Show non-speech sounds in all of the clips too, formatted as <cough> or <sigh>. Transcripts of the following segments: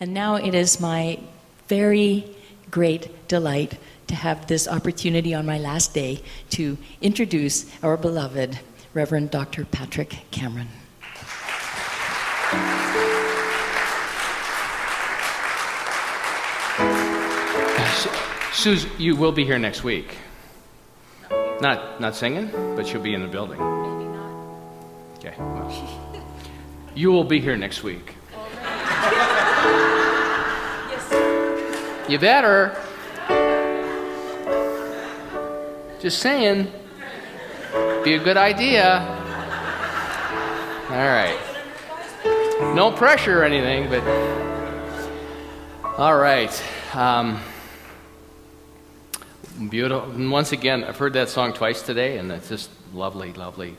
And now it is my very great delight to have this opportunity on my last day to introduce our beloved Reverend Dr. Patrick Cameron. Suze, you will be here next week. Not not singing, but she'll be in the building. Maybe not. Okay. Well, you will be here next week. You better. Just saying. Be a good idea. All right. No pressure or anything, but. All right. Um, beautiful. And once again, I've heard that song twice today, and it's just lovely, lovely,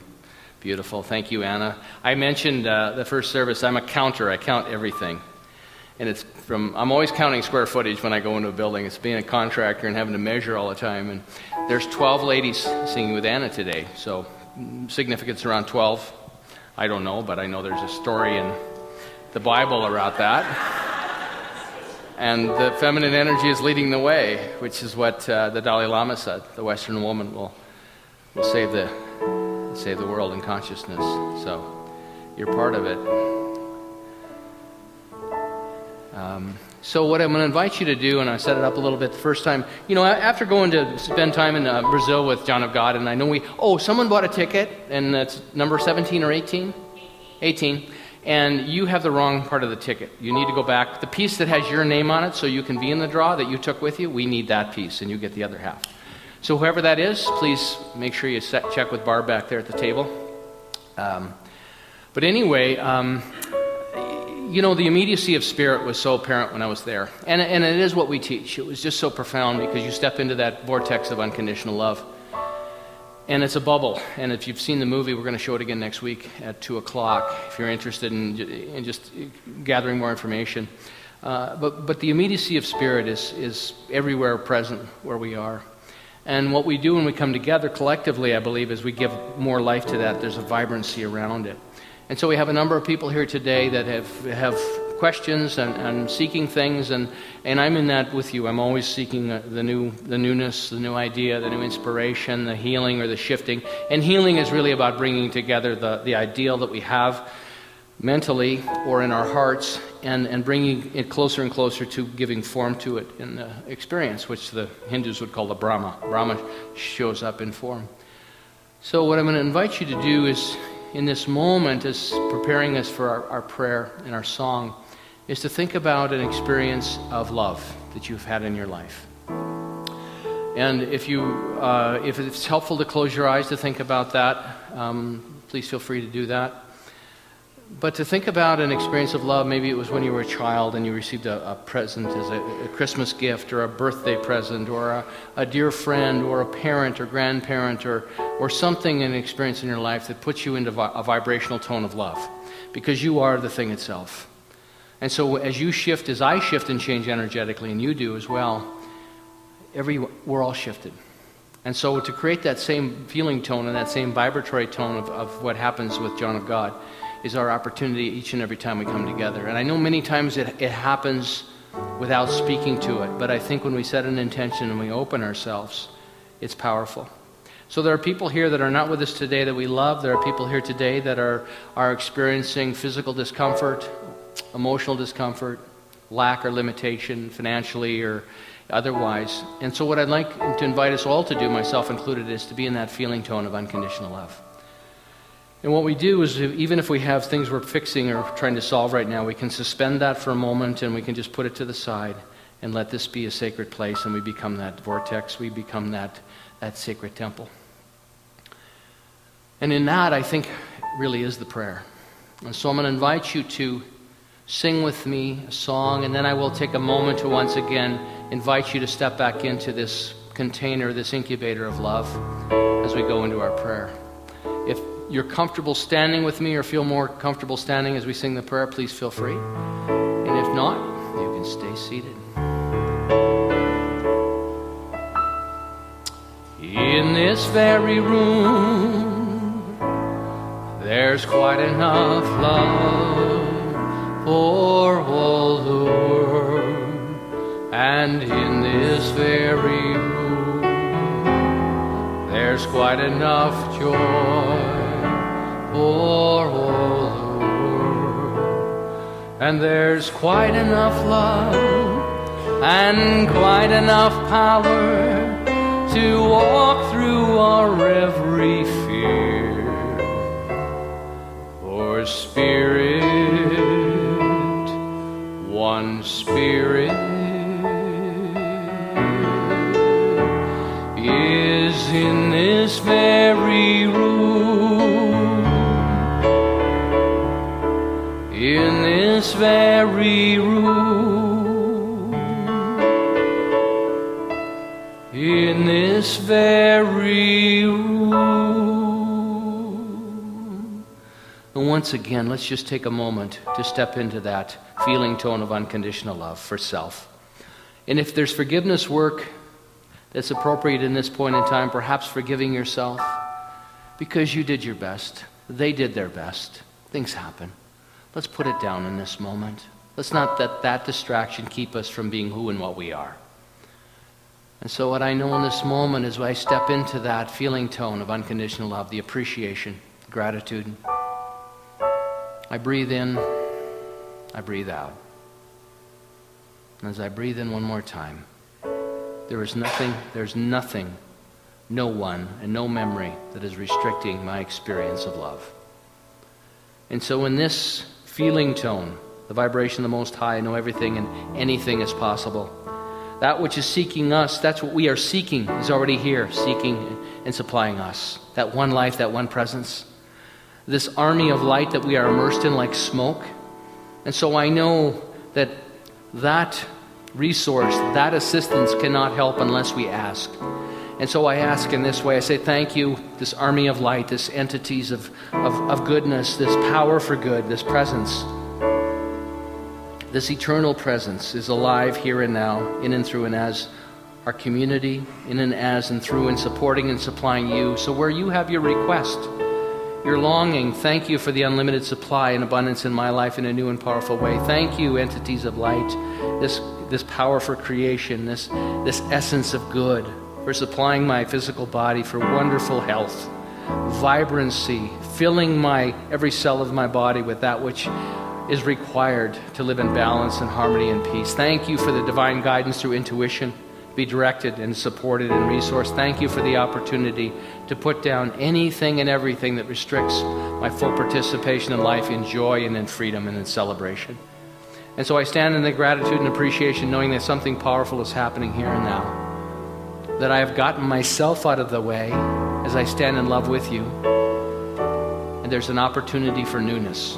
beautiful. Thank you, Anna. I mentioned uh, the first service, I'm a counter, I count everything. And it's from, I'm always counting square footage when I go into a building. It's being a contractor and having to measure all the time. And there's 12 ladies singing with Anna today. So significance around 12. I don't know, but I know there's a story in the Bible about that. And the feminine energy is leading the way, which is what uh, the Dalai Lama said. The Western woman will, will save, the, save the world in consciousness. So you're part of it. Um, so what I'm going to invite you to do, and I set it up a little bit the first time, you know, after going to spend time in uh, Brazil with John of God, and I know we, oh, someone bought a ticket, and it's number 17 or 18? 18. And you have the wrong part of the ticket. You need to go back. The piece that has your name on it so you can be in the draw that you took with you, we need that piece, and you get the other half. So whoever that is, please make sure you set, check with Barb back there at the table. Um, but anyway, um, you know, the immediacy of spirit was so apparent when I was there. And, and it is what we teach. It was just so profound because you step into that vortex of unconditional love. And it's a bubble. And if you've seen the movie, we're going to show it again next week at 2 o'clock if you're interested in, in just gathering more information. Uh, but, but the immediacy of spirit is, is everywhere present where we are. And what we do when we come together collectively, I believe, is we give more life to that. There's a vibrancy around it. And so we have a number of people here today that have, have questions and, and seeking things, and, and I'm in that with you. I'm always seeking uh, the, new, the newness, the new idea, the new inspiration, the healing or the shifting. And healing is really about bringing together the, the ideal that we have mentally or in our hearts and, and bringing it closer and closer to giving form to it in the experience, which the Hindus would call the Brahma. Brahma shows up in form. So, what I'm going to invite you to do is in this moment is preparing us for our, our, prayer and our song is to think about an experience of love that you've had in your life. And if, you, uh, if it's helpful to close your eyes to think about that, um, please feel free to do that. But to think about an experience of love, maybe it was when you were a child and you received a, a present as a, a, Christmas gift or a birthday present or a, a, dear friend or a parent or grandparent or, or something, an experience in your life that puts you into a vibrational tone of love because you are the thing itself. And so as you shift, as I shift and change energetically, and you do as well, every, we're all shifted. And so to create that same feeling tone and that same vibratory tone of, of what happens with John of God, is our opportunity each and every time we come together. And I know many times it, it happens without speaking to it, but I think when we set an intention and we open ourselves, it's powerful. So there are people here that are not with us today that we love. There are people here today that are, are experiencing physical discomfort, emotional discomfort, lack or limitation financially or otherwise. And so, what I'd like to invite us all to do, myself included, is to be in that feeling tone of unconditional love. And what we do is, even if we have things we're fixing or trying to solve right now, we can suspend that for a moment and we can just put it to the side and let this be a sacred place and we become that vortex, we become that, that sacred temple. And in that, I think, really is the prayer. And so I'm going to invite you to sing with me a song, and then I will take a moment to once again invite you to step back into this container, this incubator of love, as we go into our prayer. If you're comfortable standing with me or feel more comfortable standing as we sing the prayer, please feel free. And if not, you can stay seated. In this very room, there's quite enough love for all the world. And in this very room, there's quite enough joy for all the world. And there's quite enough love and quite enough power to walk through our every fear. For Spirit, one Spirit is in this very this very room. In this very room. And once again, let's just take a moment to step into that feeling tone of unconditional love for self. And if there's forgiveness work that's appropriate in this point in time, perhaps forgiving yourself because you did your best, they did their best, things happen. Let's put it down in this moment. Let's not let that distraction keep us from being who and what we are. And so, what I know in this moment is when I step into that feeling tone of unconditional love, the appreciation, gratitude. I breathe in, I breathe out. And as I breathe in one more time, there is nothing, there's nothing, no one, and no memory that is restricting my experience of love. And so, in this feeling tone, the vibration of the Most High, know everything and anything is possible. That which is seeking us, that's what we are seeking, is already here, seeking and supplying us. That one life, that one presence. This army of light that we are immersed in like smoke. And so I know that that resource, that assistance cannot help unless we ask. And so I ask in this way I say, Thank you, this army of light, this entities of, of, of goodness, this power for good, this presence. This eternal presence is alive here and now, in and through and as our community, in and as and through and supporting and supplying you. So where you have your request, your longing, thank you for the unlimited supply and abundance in my life in a new and powerful way. Thank you, entities of light, this, this power for creation, this, this essence of good, for supplying my physical body for wonderful health, vibrancy, filling my every cell of my body with that which is required to live in balance and harmony and peace. Thank you for the divine guidance through intuition, be directed and supported and resourced. Thank you for the opportunity to put down anything and everything that restricts my full participation in life in joy and in freedom and in celebration. And so I stand in the gratitude and appreciation knowing that something powerful is happening here and now. That I have gotten myself out of the way as I stand in love with you. And there's an opportunity for newness.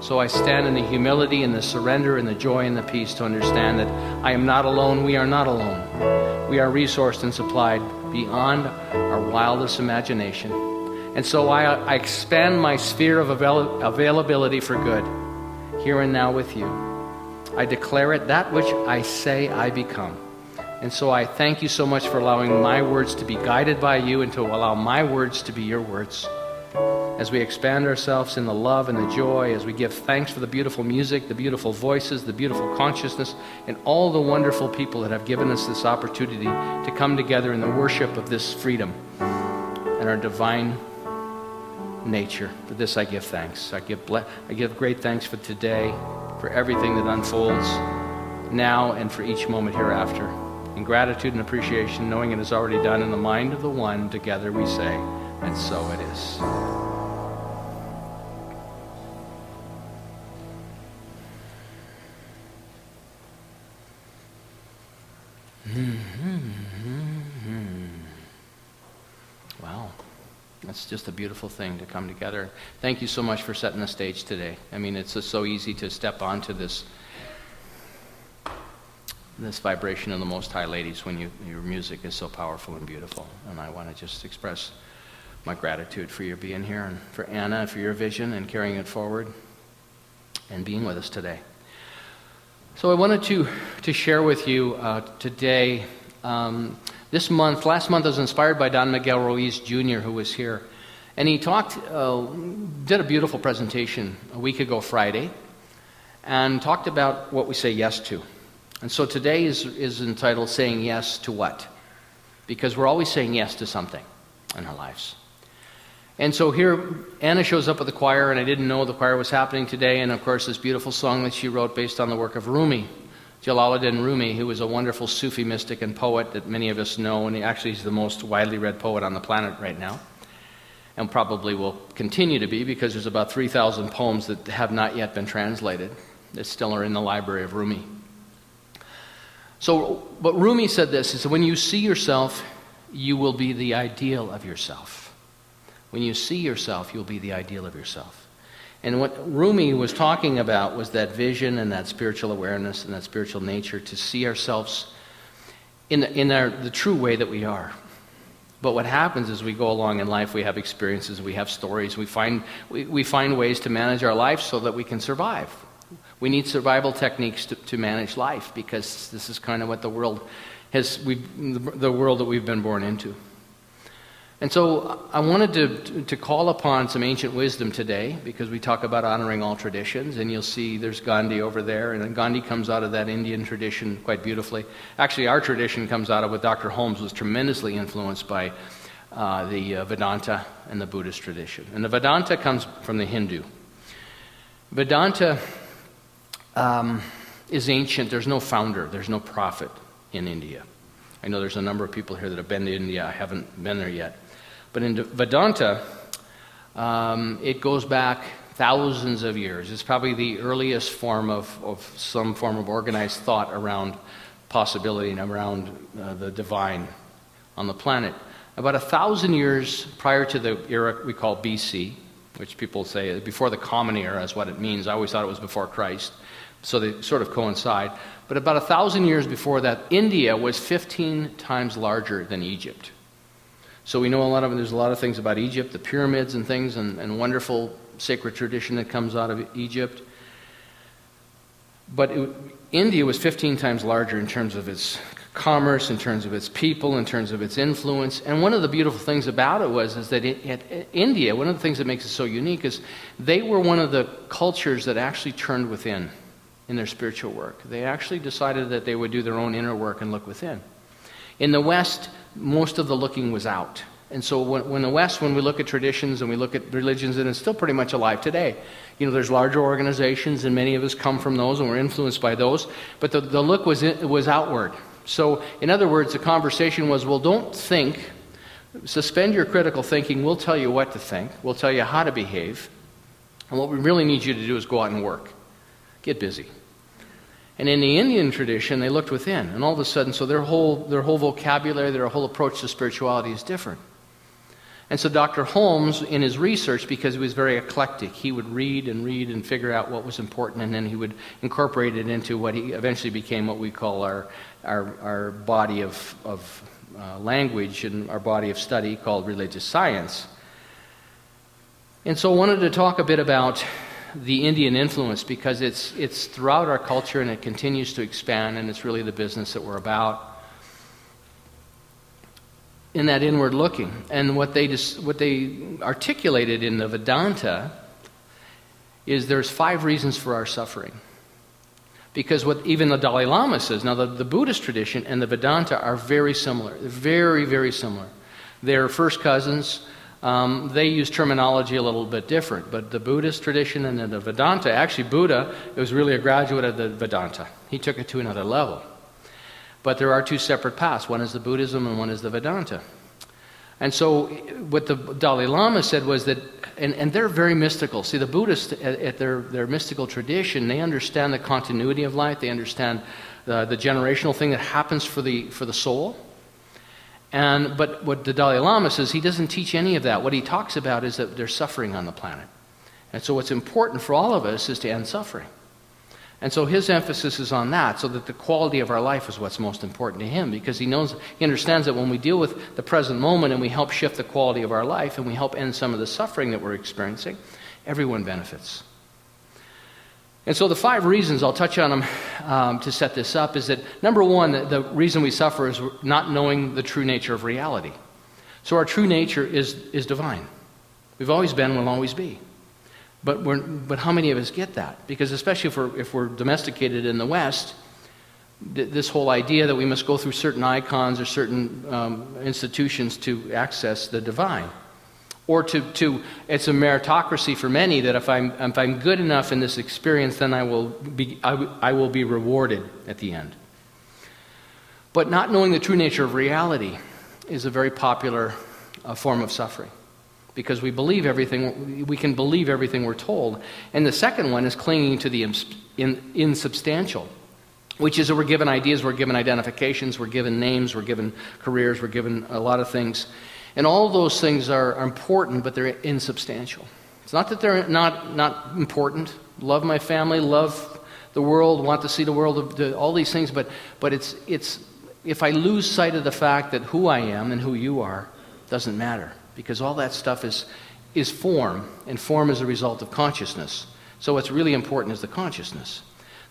So I stand in the humility and the surrender and the joy and the peace to understand that I am not alone. We are not alone. We are resourced and supplied beyond our wildest imagination. And so I, I expand my sphere of avail- availability for good here and now with you. I declare it that which I say I become. And so I thank you so much for allowing my words to be guided by you and to allow my words to be your words as we expand ourselves in the love and the joy, as we give thanks for the beautiful music, the beautiful voices, the beautiful consciousness, and all the wonderful people that have given us this opportunity to come together in the worship of this freedom and our divine nature. For this I give thanks. I give, ble- I give great thanks for today, for everything that unfolds now and for each moment hereafter. In gratitude and appreciation, knowing it is already done in the mind of the one, together we say, and so it is. Mm-hmm. Wow. That's just a beautiful thing to come together. Thank you so much for setting the stage today. I mean, it's just so easy to step onto this this vibration of the Most High Ladies when you, your music is so powerful and beautiful. And I want to just express my gratitude for your being here and for Anna and for your vision and carrying it forward and being with us today. So I wanted to, to share with you uh, today. Um, this month, last month, I was inspired by Don Miguel Ruiz Jr., who was here. And he talked, uh, did a beautiful presentation a week ago Friday. and talked about what we say yes to. And so today is, is entitled Saying Yes to What? Because we're always saying yes to something in our lives. And so here, Anna shows up at the choir, and I didn't know the choir was happening today. And of course, this beautiful song that she wrote based on the work of Rumi, Jalaluddin Rumi, who was a wonderful Sufi mystic and poet that many of us know, and he actually he's the most widely read poet on the planet right now, and probably will continue to be because there's about 3,000 poems that have not yet been translated that still are in the library of Rumi. So, but Rumi said this: is when you see yourself, you will be the ideal of yourself. When you see yourself, you'll be the ideal of yourself. And what Rumi was talking about was that vision and that spiritual awareness and that spiritual nature to see ourselves in, the, in our, the true way that we are. But what happens is we go along in life, we have experiences, we have stories, we find, we, we find ways to manage our life so that we can survive. We need survival techniques to, to manage life because this is kind of what the world has, the world that we've been born into. And so I wanted to, to call upon some ancient wisdom today because we talk about honoring all traditions. And you'll see there's Gandhi over there. And Gandhi comes out of that Indian tradition quite beautifully. Actually, our tradition comes out of what Dr. Holmes was tremendously influenced by uh, the uh, Vedanta and the Buddhist tradition. And the Vedanta comes from the Hindu. Vedanta um, is ancient. There's no founder, there's no prophet in India. I know there's a number of people here that have been to India. I haven't been there yet. But in Vedanta, um, it goes back thousands of years. It's probably the earliest form of, of some form of organized thought around possibility and around uh, the divine on the planet. About a thousand years prior to the era we call BC, which people say before the Common Era is what it means. I always thought it was before Christ, so they sort of coincide. But about a thousand years before that, India was 15 times larger than Egypt. So we know a lot of there's a lot of things about Egypt, the pyramids and things, and, and wonderful sacred tradition that comes out of Egypt. But it, India was 15 times larger in terms of its commerce, in terms of its people, in terms of its influence. And one of the beautiful things about it was is that it, it, India, one of the things that makes it so unique is they were one of the cultures that actually turned within in their spiritual work. They actually decided that they would do their own inner work and look within. In the West, most of the looking was out. And so when, when, the West, when we look at traditions and we look at religions, and it's still pretty much alive today. You know, there's larger organizations, and many of us come from those, and we're influenced by those. But the, the look was, in, was outward. So, in other words, the conversation was, well, don't think. Suspend your critical thinking. We'll tell you what to think. We'll tell you how to behave. And what we really need you to do is go out and work. Get busy. And in the Indian tradition, they looked within. And all of a sudden, so their whole, their whole vocabulary, their whole approach to spirituality is different. And so Dr. Holmes, in his research, because he was very eclectic, he would read and read and figure out what was important, and then he would incorporate it into what he eventually became what we call our, our, our body of, of uh, language and our body of study called religious science. And so I wanted to talk a bit about the Indian influence because it's, it's throughout our culture and it continues to expand, and it's really the business that we're about. In that inward looking. And what they, just, what they articulated in the Vedanta is there's five reasons for our suffering. Because what even the Dalai Lama says, now the, the Buddhist tradition and the Vedanta are very similar. Very, very similar. They're first cousins. Um, they use terminology a little bit different, but the Buddhist tradition and the Vedanta, actually, Buddha was really a graduate of the Vedanta. He took it to another level. But there are two separate paths one is the Buddhism and one is the Vedanta. And so, what the Dalai Lama said was that, and, and they're very mystical. See, the Buddhists, at, at their, their mystical tradition, they understand the continuity of life, they understand the, the generational thing that happens for the, for the soul. And, but what the Dalai Lama says, he doesn't teach any of that. What he talks about is that there's suffering on the planet. And so, what's important for all of us is to end suffering. And so, his emphasis is on that, so that the quality of our life is what's most important to him, because he knows, he understands that when we deal with the present moment and we help shift the quality of our life and we help end some of the suffering that we're experiencing, everyone benefits. And so, the five reasons, I'll touch on them um, to set this up, is that number one, the, the reason we suffer is not knowing the true nature of reality. So, our true nature is, is divine. We've always been, will always be. But, we're, but how many of us get that? Because especially if we're, if we're domesticated in the West, th- this whole idea that we must go through certain icons or certain um, institutions to access the divine. Or to, to, it's a meritocracy for many that if I'm, if I'm good enough in this experience, then I will, be, I, w- I will be rewarded at the end. But not knowing the true nature of reality is a very popular uh, form of suffering. Because we believe everything we can believe everything we're told. And the second one is clinging to the insubstantial which is that we're given ideas we're given identifications we're given names we're given careers we're given a lot of things and all those things are, are important but they're insubstantial it's not that they're not, not important love my family love the world want to see the world all these things but, but it's, it's if i lose sight of the fact that who i am and who you are doesn't matter because all that stuff is, is form, and form is a result of consciousness. So what's really important is the consciousness.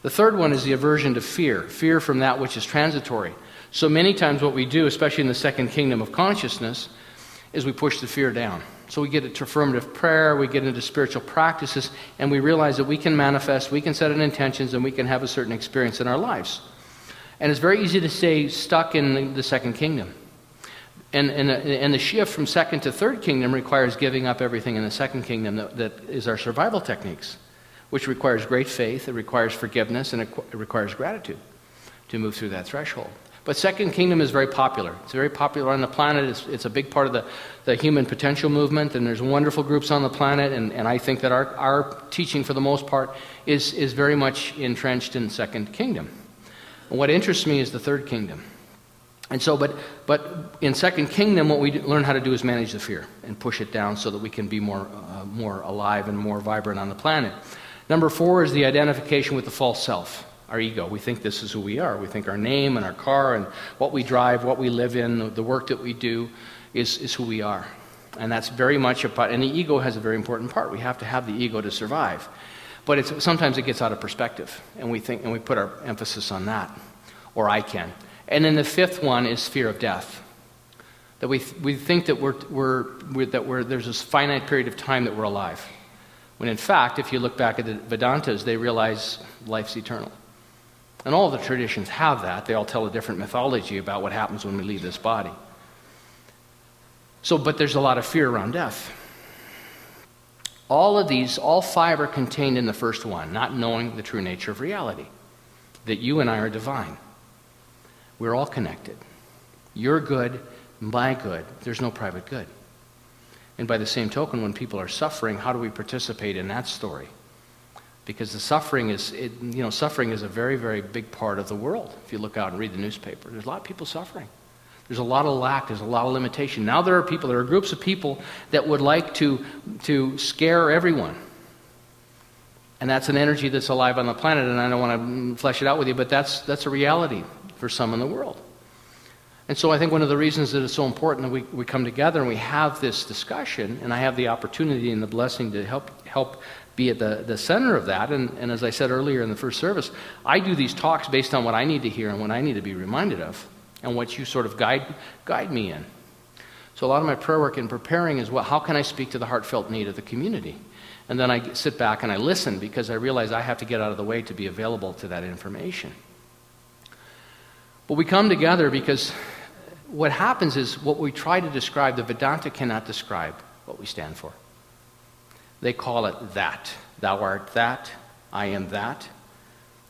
The third one is the aversion to fear, fear from that which is transitory. So many times, what we do, especially in the second kingdom of consciousness, is we push the fear down. So we get into affirmative prayer, we get into spiritual practices, and we realize that we can manifest, we can set an intentions, and we can have a certain experience in our lives. And it's very easy to stay stuck in the second kingdom. And, and, and the shift from second to third kingdom requires giving up everything in the second kingdom that, that is our survival techniques, which requires great faith, it requires forgiveness, and it requires gratitude to move through that threshold. But second kingdom is very popular. It's very popular on the planet. It's, it's, a big part of the, the human potential movement, and there's wonderful groups on the planet. And, and I think that our, our teaching, for the most part, is, is very much entrenched in second kingdom. And what interests me is the third kingdom. And so, but, but in Second Kingdom, what we learn how to do is manage the fear and push it down so that we can be more, uh, more alive and more vibrant on the planet. Number four is the identification with the false self, our ego. We think this is who we are. We think our name and our car and what we drive, what we live in, the work that we do is, is who we are. And that's very much a part, and the ego has a very important part. We have to have the ego to survive. But it's, sometimes it gets out of perspective, and we think, and we put our emphasis on that, or I can. And then the fifth one is fear of death. That we, th- we think that, we're, we're, we're, that we're, there's this finite period of time that we're alive. When in fact, if you look back at the Vedantas, they realize life's eternal. And all the traditions have that. They all tell a different mythology about what happens when we leave this body. So, but there's a lot of fear around death. All of these, all five are contained in the first one, not knowing the true nature of reality, that you and I are divine. We're all connected. Your good, my good. There's no private good. And by the same token, when people are suffering, how do we participate in that story? Because the suffering is, it, you know, suffering is a very, very big part of the world. If you look out and read the newspaper, there's a lot of people suffering. There's a lot of lack, there's a lot of limitation. Now there are people, there are groups of people that would like to, to scare everyone. And that's an energy that's alive on the planet, and I don't want to flesh it out with you, but that's, that's a reality for some in the world. And so I think one of the reasons that it's so important that we, we come together and we have this discussion, and I have the opportunity and the blessing to help, help be at the, the center of that. And, and as I said earlier in the first service, I do these talks based on what I need to hear and what I need to be reminded of, and what you sort of guide, guide me in. So a lot of my prayer work in preparing is well, how can I speak to the heartfelt need of the community? And then I sit back and I listen because I realize I have to get out of the way to be available to that information. But we come together because what happens is what we try to describe, the Vedanta cannot describe what we stand for. They call it that. Thou art that, I am that.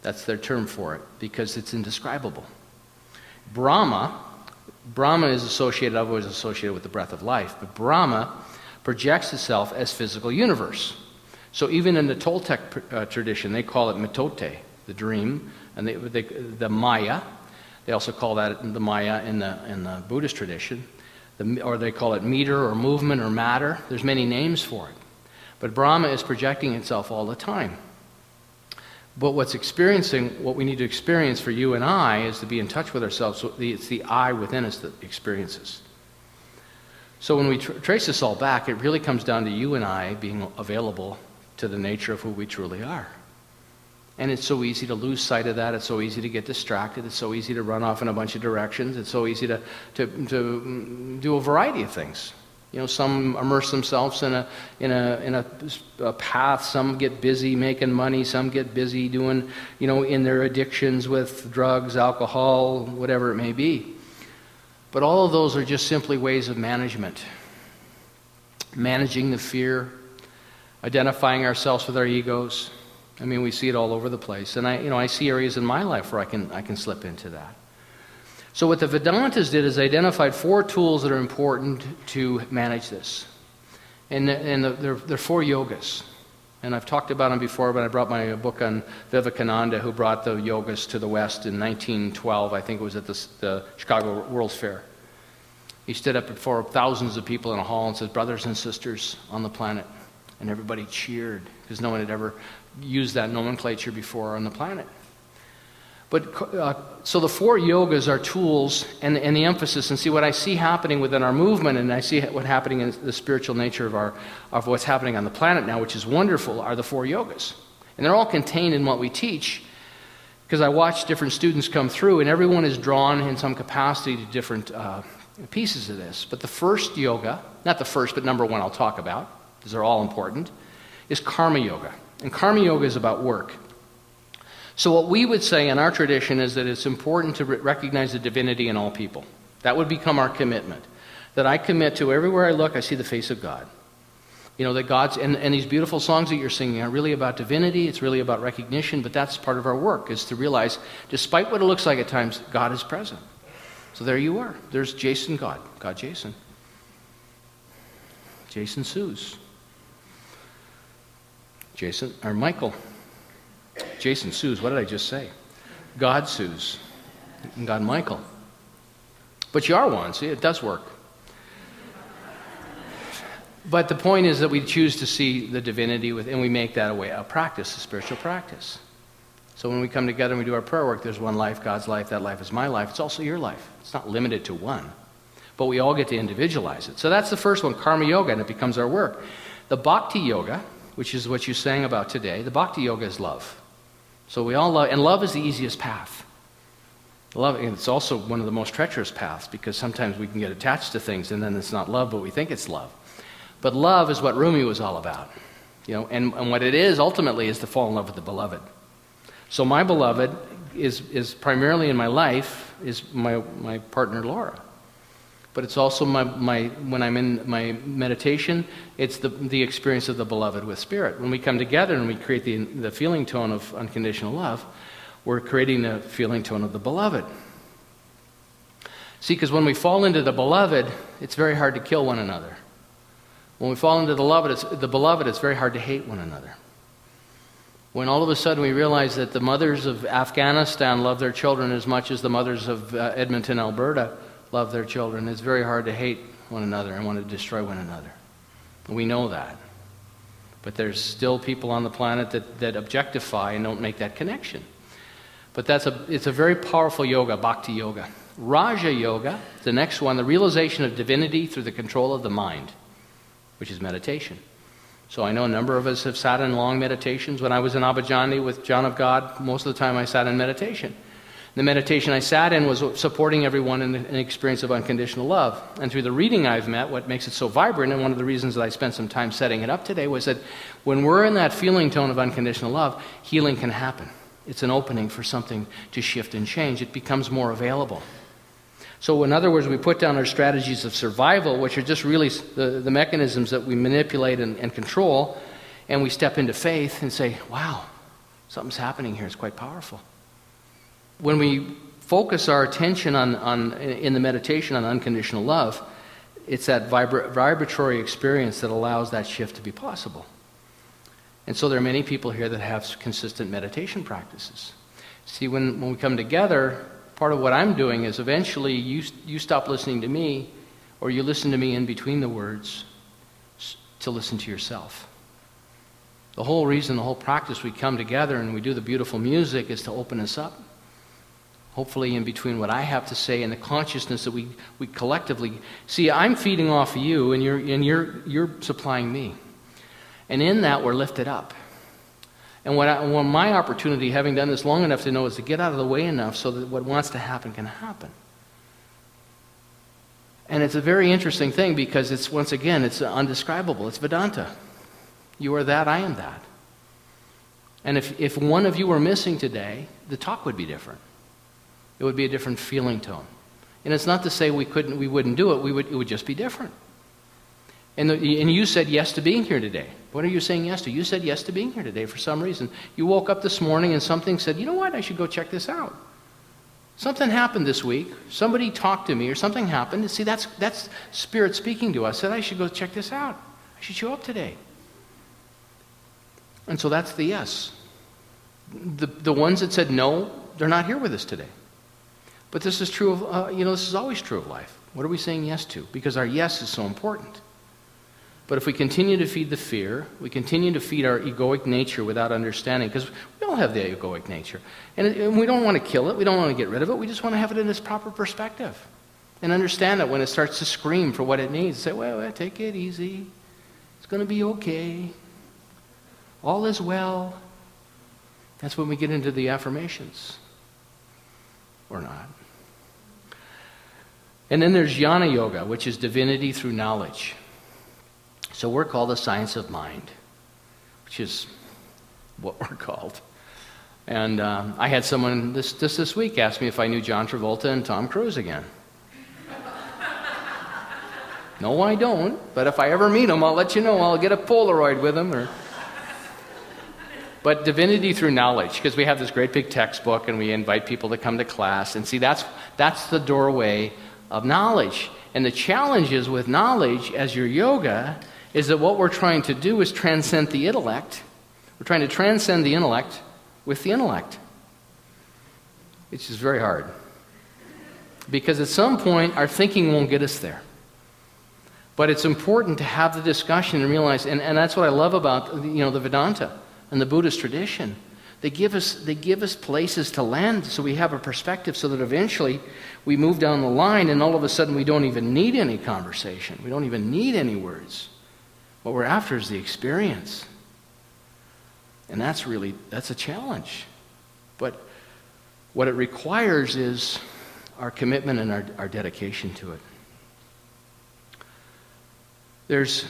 That's their term for it because it's indescribable. Brahma, Brahma is associated, I've always associated with the breath of life, but Brahma projects itself as physical universe. So even in the Toltec uh, tradition, they call it mitote, the dream, and they, they, the Maya, they also call that the Maya in the, in the Buddhist tradition, the, or they call it meter or movement or matter. There's many names for it. But Brahma is projecting itself all the time. But what's experiencing, what we need to experience for you and I is to be in touch with ourselves. So it's the I within us that experiences. So when we tr- trace this all back, it really comes down to you and I being available to the nature of who we truly are. And it's so easy to lose sight of that. It's so easy to get distracted. It's so easy to run off in a bunch of directions. It's so easy to, to, to mm, do a variety of things. You know, some immerse themselves in a, in a, in a, a, path. Some get busy making money. Some get busy doing, you know, in their addictions with drugs, alcohol, whatever it may be. But all of those are just simply ways of management. Managing the fear, identifying ourselves with our egos. I mean, we see it all over the place. And I, you know, I see areas in my life where I can, I can slip into that. So, what the Vedantas did is they identified four tools that are important to manage this. And, and the, they're, they're four yogas. And I've talked about them before, but I brought my book on Vivekananda, who brought the yogas to the West in 1912. I think it was at the, the Chicago World's Fair. He stood up before thousands of people in a hall and said, Brothers and sisters on the planet. And everybody cheered because no one had ever used that nomenclature before on the planet. But uh, so the four yogas are tools and, and the emphasis, and see what I see happening within our movement, and I see what's happening in the spiritual nature of, our, of what's happening on the planet now, which is wonderful, are the four yogas. And they're all contained in what we teach because I watch different students come through, and everyone is drawn in some capacity to different uh, pieces of this. But the first yoga, not the first, but number one I'll talk about, because they're all important, is karma yoga. And karma yoga is about work. So, what we would say in our tradition is that it's important to recognize the divinity in all people. That would become our commitment. That I commit to everywhere I look, I see the face of God. You know, that God's, and, and these beautiful songs that you're singing are really about divinity, it's really about recognition, but that's part of our work, is to realize, despite what it looks like at times, God is present. So there you are. There's Jason God, God Jason. Jason Sues. Jason, or Michael. Jason sues. What did I just say? God sues. God Michael. But you are one. See, it does work. But the point is that we choose to see the divinity with, and we make that a way, a practice, a spiritual practice. So when we come together and we do our prayer work, there's one life, God's life. That life is my life. It's also your life. It's not limited to one. But we all get to individualize it. So that's the first one, karma yoga, and it becomes our work. The bhakti yoga, which is what you sang about today, the bhakti yoga is love. So we all love, and love is the easiest path. Love, and it's also one of the most treacherous paths because sometimes we can get attached to things and then it's not love, but we think it's love. But love is what Rumi was all about. You know, and, and what it is ultimately is to fall in love with the beloved. So my beloved is, is primarily in my life is my, my partner Laura but it's also my, my, when I'm in my meditation, it's the, the experience of the beloved with spirit. When we come together and we create the, the feeling tone of unconditional love, we're creating the feeling tone of the beloved. See, because when we fall into the beloved, it's very hard to kill one another. When we fall into the, beloved, it's, the beloved, it's very hard to hate one another. When all of a sudden we realize that the mothers of Afghanistan love their children as much as the mothers of uh, Edmonton, Alberta, love their children. It's very hard to hate one another and want to destroy one another. We know that. But there's still people on the planet that, that objectify and don't make that connection. But that's a, it's a very powerful yoga, bhakti yoga. Raja yoga, the next one, the realization of divinity through the control of the mind, which is meditation. So I know a number of us have sat in long meditations. When I was in Abadiânia with John of God, most of the time I sat in meditation. The meditation I sat in was supporting everyone in an experience of unconditional love. And through the reading I've met, what makes it so vibrant, and one of the reasons that I spent some time setting it up today, was that when we're in that feeling tone of unconditional love, healing can happen. It's an opening for something to shift and change, it becomes more available. So, in other words, we put down our strategies of survival, which are just really the, the mechanisms that we manipulate and, and control, and we step into faith and say, wow, something's happening here. It's quite powerful when we focus our attention on, on, in the meditation on unconditional love, it's that vibra- vibratory experience that allows that shift to be possible. And so there are many people here that have consistent meditation practices. See, when, when we come together, part of what I'm doing is eventually you, you stop listening to me, or you listen to me in between the words to listen to yourself. The whole reason, the whole practice we come together and we do the beautiful music is to open us up hopefully in between what I have to say and the consciousness that we, we collectively see. I'm feeding off of you, and you're, and you're, you're supplying me. And in that, we're lifted up. And what, I, my opportunity, having done this long enough to know, is to get out of the way enough so that what wants to happen can happen. And it's a very interesting thing because it's, once again, it's undescribable. It's Vedanta. You are that, I am that. And if, if one of you were missing today, the talk would be different. It would be a different feeling tone. And it's not to say we, couldn't, we wouldn't do it, we would, it would just be different. And, the, and you said yes to being here today. What are you saying yes to? You said yes to being here today for some reason. You woke up this morning and something said, you know what, I should go check this out. Something happened this week. Somebody talked to me or something happened. See, that's, that's Spirit speaking to us. Said, I should go check this out. I should show up today. And so that's the yes. The, the ones that said no, they're not here with us today. But this is true of, uh, you know, this is always true of life. What are we saying yes to? Because our yes is so important. But if we continue to feed the fear, we continue to feed our egoic nature without understanding, because we all have the egoic nature. And, and we don't want to kill it, we don't want to get rid of it, we just want to have it in its proper perspective. And understand that when it starts to scream for what it needs, say, well, well take it easy. It's going to be okay. All is well. That's when we get into the affirmations. Or not. And then there's jnana yoga, which is divinity through knowledge. So we're called the science of mind, which is what we're called. And um, I had someone this, this this week ask me if I knew John Travolta and Tom Cruise again. no, I don't. But if I ever meet them, I'll let you know. I'll get a Polaroid with them. Or... But divinity through knowledge, because we have this great big textbook and we invite people to come to class. And see, that's, that's the doorway of knowledge. And the challenge is with knowledge as your yoga is that what we're trying to do is transcend the intellect. We're trying to transcend the intellect with the intellect, which is very hard. Because at some point, our thinking won't get us there. But it's important to have the discussion and realize, and, and that's what I love about you know, the Vedanta and the Buddhist tradition. They give, us, they give us places to land so we have a perspective so that eventually we move down the line and all of a sudden we don't even need any conversation. We don't even need any words. What we're after is the experience. And that's really, that's a challenge. But what it requires is our commitment and our, our dedication to it. There's,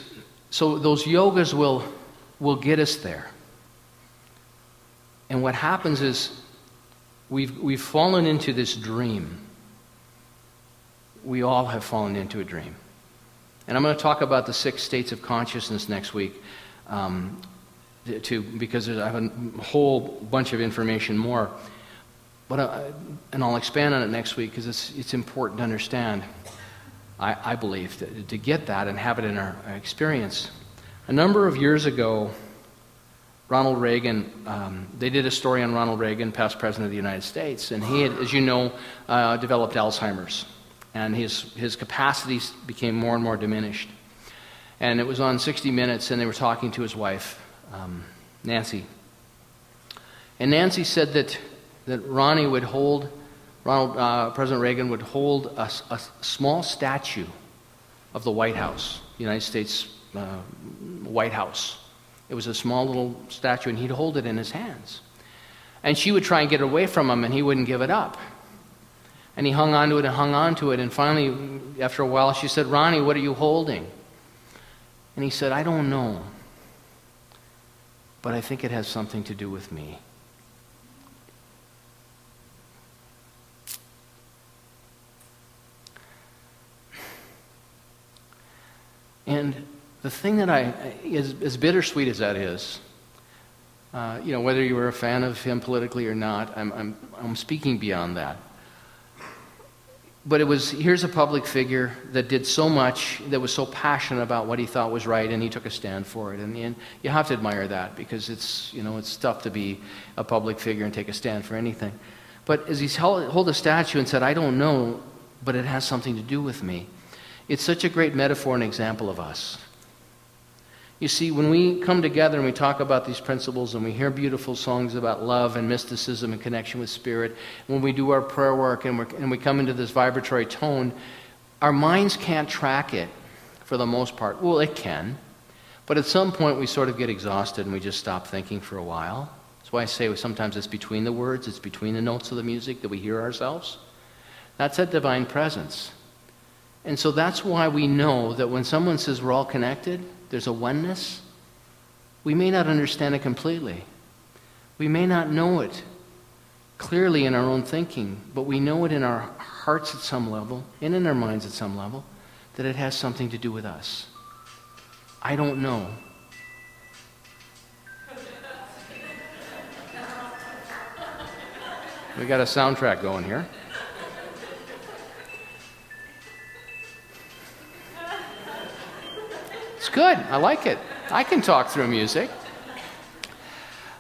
so those yogas will, will get us there. And what happens is we've, we've fallen into this dream. We all have fallen into a dream. And I'm going to talk about the six states of consciousness next week, um, to, because I have a whole bunch of information more. But uh, and I'll expand on it next week because it's, it's important to understand, I, I believe, to, to, get that and have it in our experience. A number of years ago, Ronald Reagan, um, they did a story on Ronald Reagan, past president of the United States, and he had, as you know, uh, developed Alzheimer's and his, his capacities became more and more diminished. And it was on 60 Minutes, and they were talking to his wife, um, Nancy. And Nancy said that, that Ronnie would hold, Ronald, uh, President Reagan would hold a, a, small statue of the White House, United States uh, White House. It was a small little statue, and he'd hold it in his hands. And she would try and get it away from him, and he wouldn't give it up. And he hung on to it and hung on to it. And finally, after a while, she said, Ronnie, what are you holding? And he said, I don't know. But I think it has something to do with me. And the thing that I, as, as bittersweet as that is, uh, you know, whether you were a fan of him politically or not, I'm, I'm, I'm speaking beyond that but it was here's a public figure that did so much that was so passionate about what he thought was right and he took a stand for it. And, and you have to admire that because it's you know it's tough to be a public figure and take a stand for anything. But as he held, held a statue and said i don't know but it has something to do with me it's such a great metaphor and example of us you see, when we come together and we talk about these principles and we hear beautiful songs about love and mysticism and connection with spirit, when we do our prayer work and, and we come into this vibratory tone, our minds can't track it for the most part. Well, it can. But at some point, we sort of get exhausted and we just stop thinking for a while. That's why I say sometimes it's between the words, it's between the notes of the music that we hear ourselves. That's a divine presence. And so that's why we know that when someone says we're all connected, there's a oneness, we may not understand it completely. We may not know it clearly in our own thinking, but we know it in our hearts at some level and in our minds at some level that it has something to do with us. I don't know. <laughs> We got a soundtrack going here. Good. I like it. I can talk through music.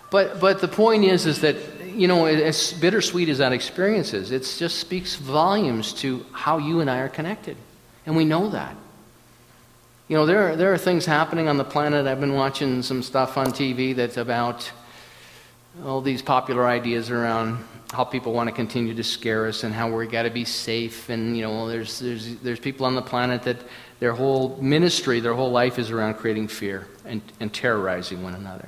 But, but the point is, is that, you know, as bittersweet as that experience is, it just speaks volumes to how you and I are connected. And we know that. You know, there are, there are things happening on the planet. I've been watching some stuff on TV that's about all these popular ideas around how people want to continue to scare us and how we got to be safe. And, you know, there's, there's, there's people on the planet that their whole ministry, their whole life is around creating fear and, and terrorizing one another.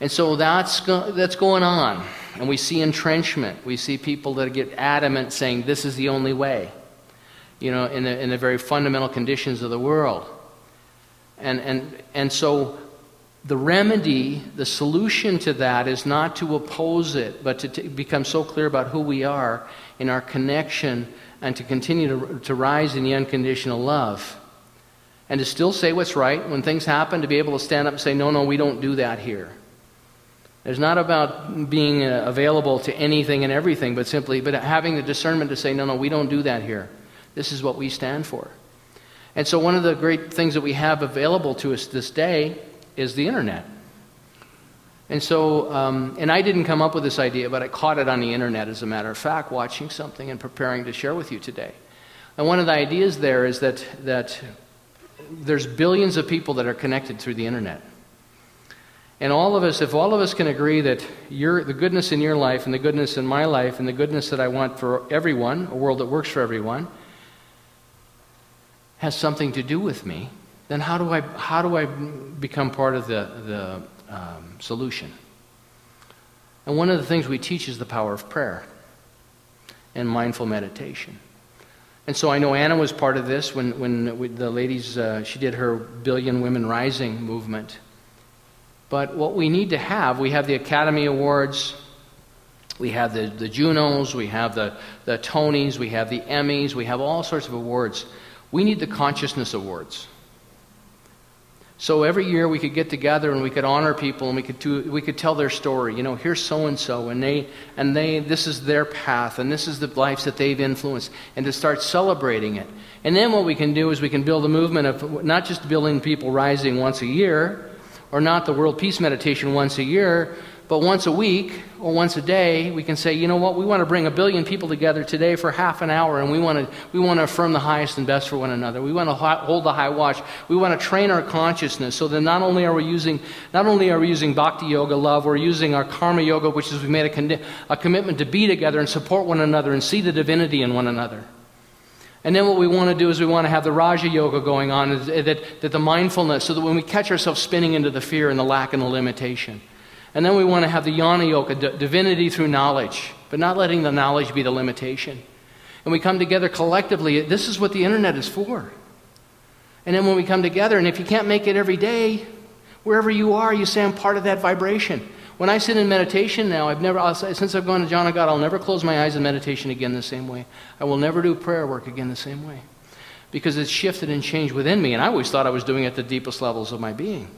And so that's, that's going on. And we see entrenchment. We see people that get adamant saying this is the only way, you know, in the, in the very fundamental conditions of the world. And, and, and so the remedy, the solution to that is not to oppose it, but to t- become so clear about who we are in our connection and to continue to, to rise in the unconditional love. And to still say what's right when things happen, to be able to stand up and say, no, no, we don't do that here. It's not about being uh, available to anything and everything, but simply but having the discernment to say, no, no, we don't do that here. This is what we stand for. And so, one of the great things that we have available to us this day is the internet. And so, um, and I didn't come up with this idea, but I caught it on the internet, as a matter of fact, watching something and preparing to share with you today. And one of the ideas there is that, that there's billions of people that are connected through the internet. And all of us, if all of us can agree that your, the goodness in your life and the goodness in my life and the goodness that I want for everyone, a world that works for everyone, has something to do with me, then how do I, how do I become part of the, the um, solution? And one of the things we teach is the power of prayer and mindful meditation. And so I know Anna was part of this when, when the ladies, uh, she did her Billion Women Rising movement. But what we need to have, we have the Academy Awards, we have the, the Junos, we have the, the Tonys, we have the Emmys, we have all sorts of awards. We need the Consciousness Awards. So every year we could get together and we could honor people and we could, do, we could tell their story. You know, here's so and so, and they and they this is their path and this is the lives that they've influenced, and to start celebrating it. And then what we can do is we can build a movement of not just building people rising once a year, or not the World Peace Meditation once a year, but once a week or once a day, we can say, you know what, we want to bring a billion people together today for half an hour, and we want to, we want to affirm the highest and best for one another. We want to hold the high watch. We want to train our consciousness so that not only are we using, not only are we using bhakti yoga, love, we're using our karma yoga, which is we made a, con- a commitment to be together and support one another and see the divinity in one another. And then what we want to do is we want to have the Raja Yoga going on, that, that the mindfulness, so that when we catch ourselves spinning into the fear and the lack and the limitation. And then we want to have the Jnana Yoga, d- divinity through knowledge, but not letting the knowledge be the limitation. And we come together collectively. This is what the internet is for. And then when we come together, and if you can't make it every day, wherever you are, you say, I'm part of that vibration. When I sit in meditation now, I've never, since I've gone to John of God, I'll never close my eyes in meditation again the same way. I will never do prayer work again the same way. Because it's shifted and changed within me, and I always thought I was doing it at the deepest levels of my being.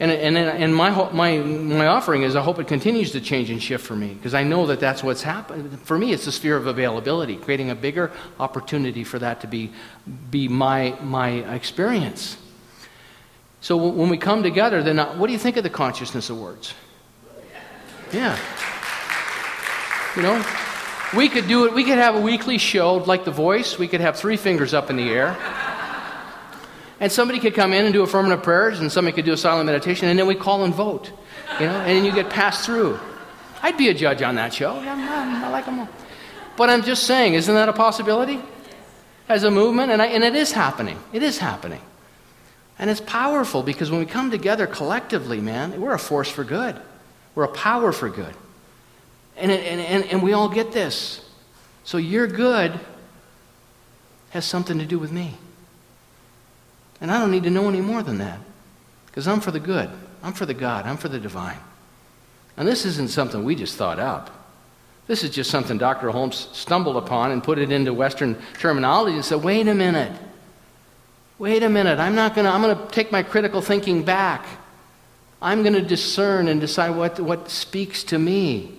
And, and, and my, my, my offering is I hope it continues to change and shift for me, because I know that that's what's happened. For me, it's the sphere of availability, creating a bigger opportunity for that to be, be my, my experience. So when we come together, then uh, what do you think of the consciousness awards? Yeah. You know, we could do it. We could have a weekly show like The Voice. We could have three fingers up in the air. And somebody could come in and do affirmative prayers, and somebody could do a silent meditation, and then we call and vote. You know, and then you get passed through. I'd be a judge on that show. I like them all. But I'm just saying, isn't that a possibility? As a movement, and, I, and it is happening. It is happening. And it's powerful because when we come together collectively, man, we're a force for good. We're a power for good. And, and, and, and we all get this. So your good has something to do with me. And I don't need to know any more than that because I'm for the good. I'm for the God. I'm for the divine. And this isn't something we just thought up. This is just something Dr. Holmes stumbled upon and put it into Western terminology and said, wait a minute. Wait a minute. I'm not going to, I'm going to take my critical thinking back. I'm going to discern and decide what, what speaks to me.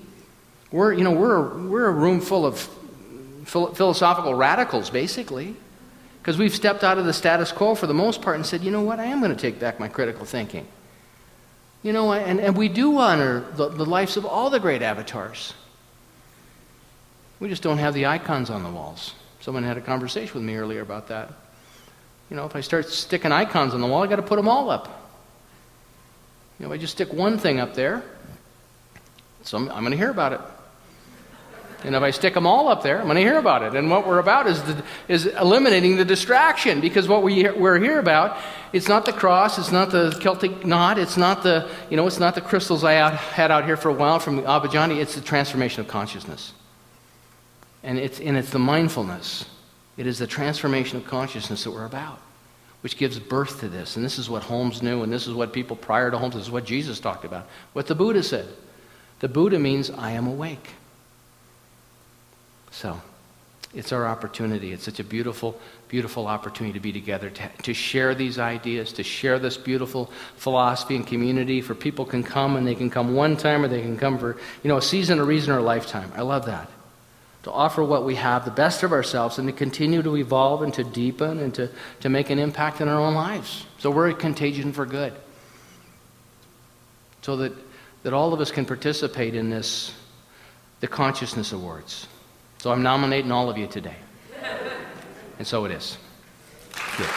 We're, you know, we're, we're a room full of philosophical radicals, basically, because we've stepped out of the status quo for the most part and said, you know what, I am going to take back my critical thinking. You know, and, and we do honor the, the lives of all the great avatars. We just don't have the icons on the walls. Someone had a conversation with me earlier about that. You know, if I start sticking icons on the wall, I got to put them all up. You know, if I just stick one thing up there, so I'm, I'm going to hear about it. And if I stick them all up there, I'm going to hear about it. And what we're about is, the, is eliminating the distraction because what we, we're here about, it's not the cross, it's not the Celtic knot, it's not the, you know, it's not the crystals I out, had out here for a while from Abadiânia, it's the transformation of consciousness. And it's, and it's the mindfulness. It is the transformation of consciousness that we're about, which gives birth to this. And this is what Holmes knew, and this is what people prior to Holmes, this is what Jesus talked about, what the Buddha said. The Buddha means, I am awake. So, it's our opportunity. It's such a beautiful, beautiful opportunity to be together, to, to share these ideas, to share this beautiful philosophy and community. For people can come and they can come one time or they can come for, you know, a season, a reason, or a lifetime. I love that. To offer what we have, the best of ourselves, and to continue to evolve and to deepen and to, to make an impact in our own lives. So we're a contagion for good. So that, that all of us can participate in this, the Consciousness Awards. So I'm nominating all of you today. And so it is. Good.